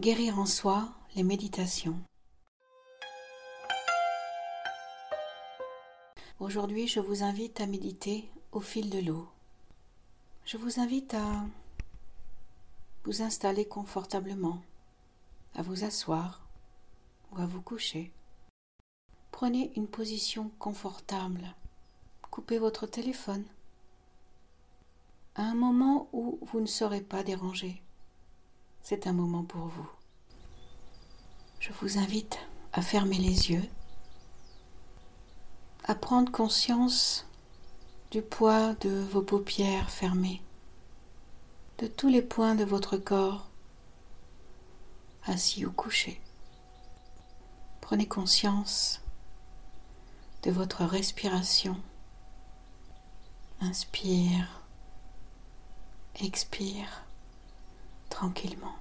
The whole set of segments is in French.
Guérir en soi, les méditations. Aujourd'hui, je vous invite à méditer au fil de l'eau. Je vous invite à vous installer confortablement, à vous asseoir ou à vous coucher. Prenez une position confortable. Coupez votre téléphone à un moment où vous ne serez pas dérangé. C'est un moment pour vous. Je vous invite à fermer les yeux, à prendre conscience du poids de vos paupières fermées, de tous les points de votre corps, assis ou couché. Prenez conscience de votre respiration. Inspire, expire tranquillement.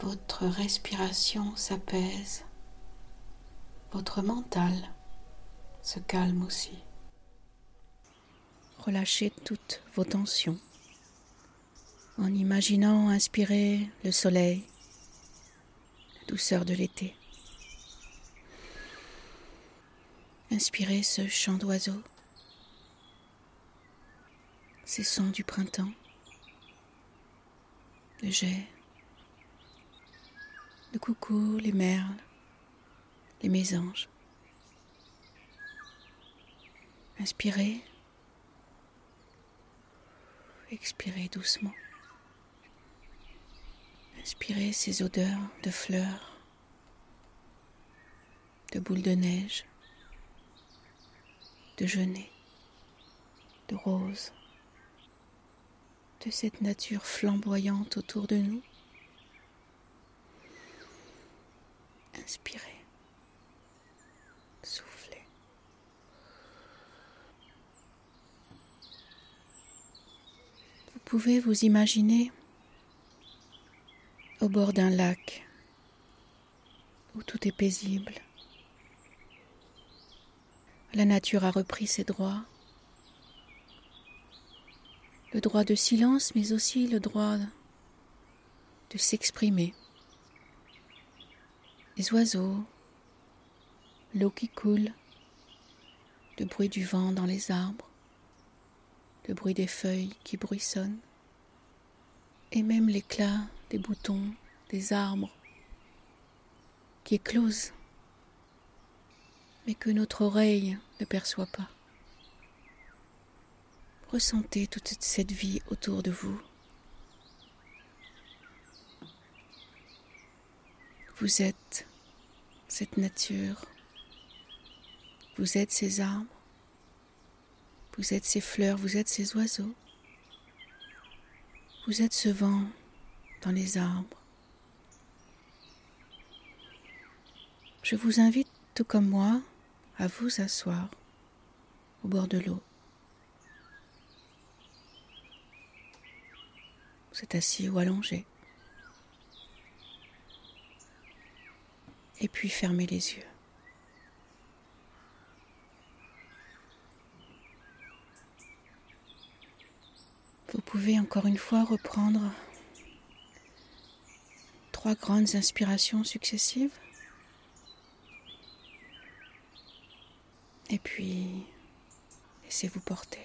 Votre respiration s'apaise, votre mental se calme aussi. Relâchez toutes vos tensions en imaginant inspirer le soleil, la douceur de l'été. Inspirez ce chant d'oiseaux, ces sons du printemps, le jet, le coucou, les merles, les mésanges. Inspirez, expirez doucement. Inspirez ces odeurs de fleurs, de boules de neige, de genêts, de roses, de cette nature flamboyante autour de nous. Inspirez, soufflez. Vous pouvez vous imaginer au bord d'un lac où tout est paisible. La nature a repris ses droits. Le droit de silence, mais aussi le droit de s'exprimer. Les oiseaux, l'eau qui coule, le bruit du vent dans les arbres, le bruit des feuilles qui bruissonnent, et même l'éclat des boutons des arbres qui éclosent mais que notre oreille ne perçoit pas. Ressentez toute cette vie autour de vous. Vous êtes cette nature, vous êtes ces arbres, vous êtes ces fleurs, vous êtes ces oiseaux, vous êtes ce vent dans les arbres. Je vous invite, tout comme moi, à vous asseoir au bord de l'eau. Êtes assis ou allongé. Et puis fermez les yeux. Vous pouvez encore une fois reprendre trois grandes inspirations successives. Et puis, laissez-vous porter.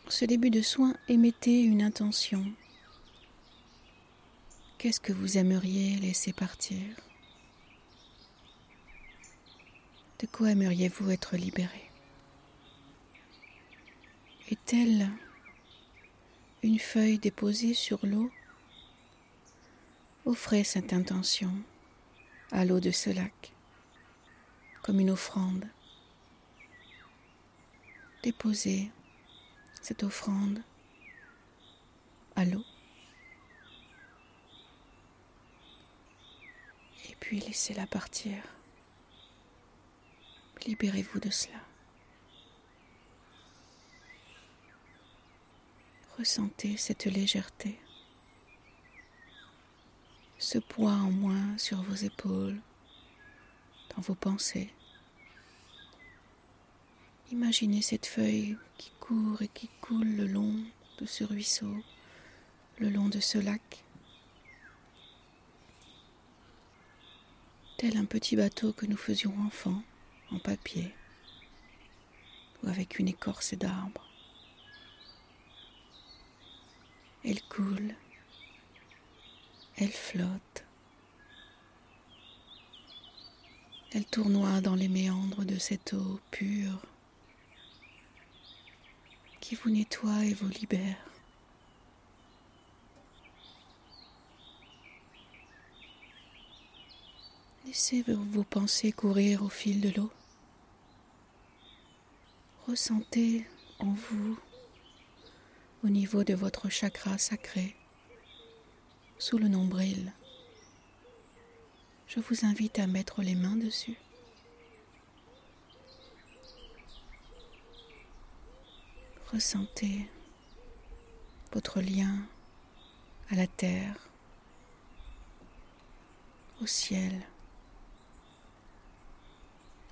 Pour ce début de soin, émettez une intention. Qu'est-ce que vous aimeriez laisser partir? De quoi aimeriez-vous être libéré? Est-elle une feuille déposée sur l'eau? Offrez cette intention à l'eau de ce lac comme une offrande. Déposez cette offrande à l'eau. Et puis laissez-la partir. Libérez-vous de cela. Ressentez cette légèreté ce poids en moins sur vos épaules, dans vos pensées. Imaginez cette feuille qui court et qui coule le long de ce ruisseau, le long de ce lac. Tel un petit bateau que nous faisions enfant, en papier, ou avec une écorce d'arbre. Elle coule, elle flotte, elle tournoie dans les méandres de cette eau pure qui vous nettoie et vous libère. Laissez vos pensées courir au fil de l'eau. Ressentez en vous au niveau de votre chakra sacré, sous le nombril. Je vous invite à mettre les mains dessus. Ressentez votre lien à la terre, au ciel,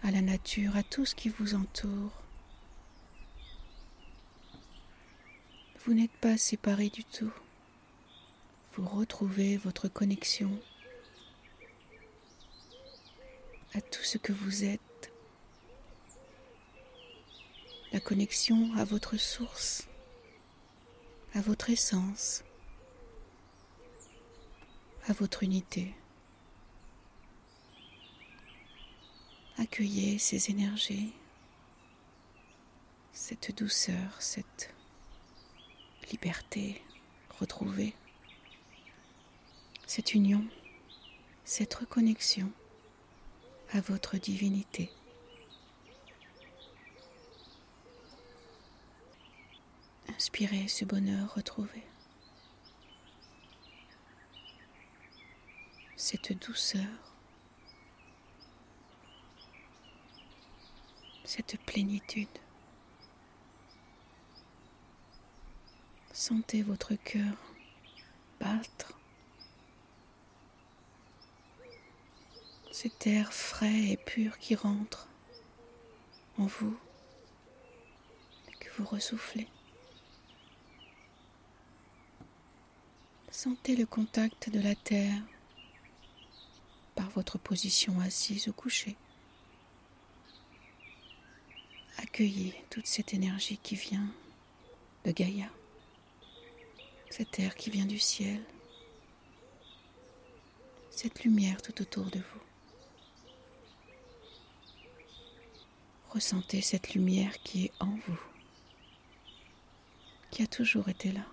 à la nature, à tout ce qui vous entoure. Vous n'êtes pas séparés du tout. Vous retrouvez votre connexion à tout ce que vous êtes. La connexion à votre source, à votre essence, à votre unité. Accueillez ces énergies, cette douceur, cette liberté retrouvée, cette union, cette reconnexion à votre divinité. Inspirez ce bonheur retrouvé, cette douceur, cette plénitude. Sentez votre cœur battre. Cet air frais et pur qui rentre en vous et que vous ressoufflez. Sentez le contact de la terre par votre position assise ou couchée. Accueillez toute cette énergie qui vient de Gaïa cet air qui vient du ciel, cette lumière tout autour de vous. Ressentez cette lumière qui est en vous, qui a toujours été là.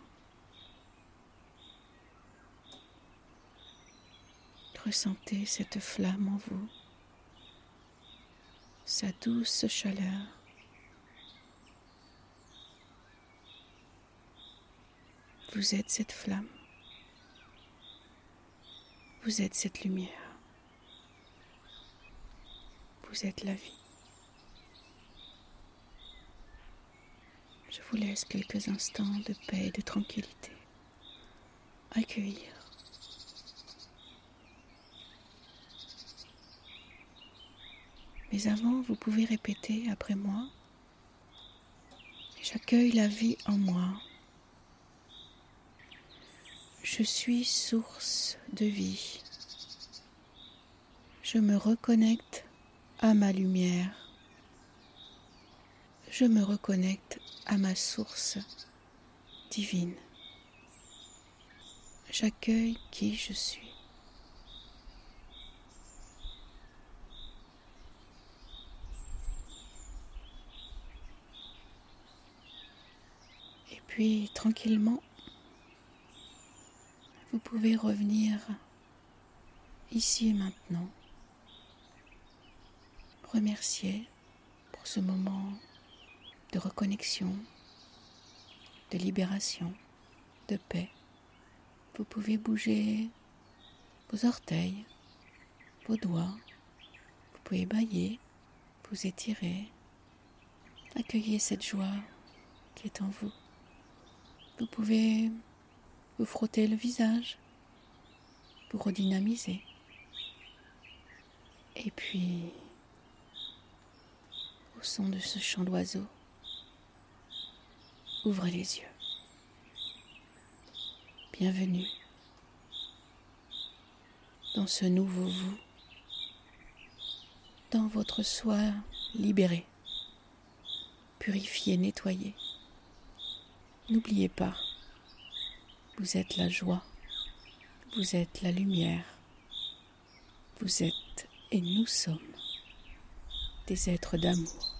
Ressentez cette flamme en vous, sa douce chaleur. Vous êtes cette flamme. Vous êtes cette lumière. Vous êtes la vie. Je vous laisse quelques instants de paix et de tranquillité. Accueillir. Avant, vous pouvez répéter après moi. J'accueille la vie en moi. Je suis source de vie. Je me reconnecte à ma lumière. Je me reconnecte à ma source divine. J'accueille qui je suis. Et puis tranquillement, vous pouvez revenir ici et maintenant. Remercier pour ce moment de reconnexion, de libération, de paix. Vous pouvez bouger vos orteils, vos doigts. Vous pouvez bailler, vous étirer. Accueillez cette joie qui est en vous. Vous pouvez vous frottez le visage pour redynamiser. Et puis, au son de ce chant d'oiseau. Ouvrez les yeux. Bienvenue dans ce nouveau vous, dans votre soi libéré, purifié, nettoyé. N'oubliez pas, vous êtes la joie, vous êtes la lumière, vous êtes et nous sommes des êtres d'amour.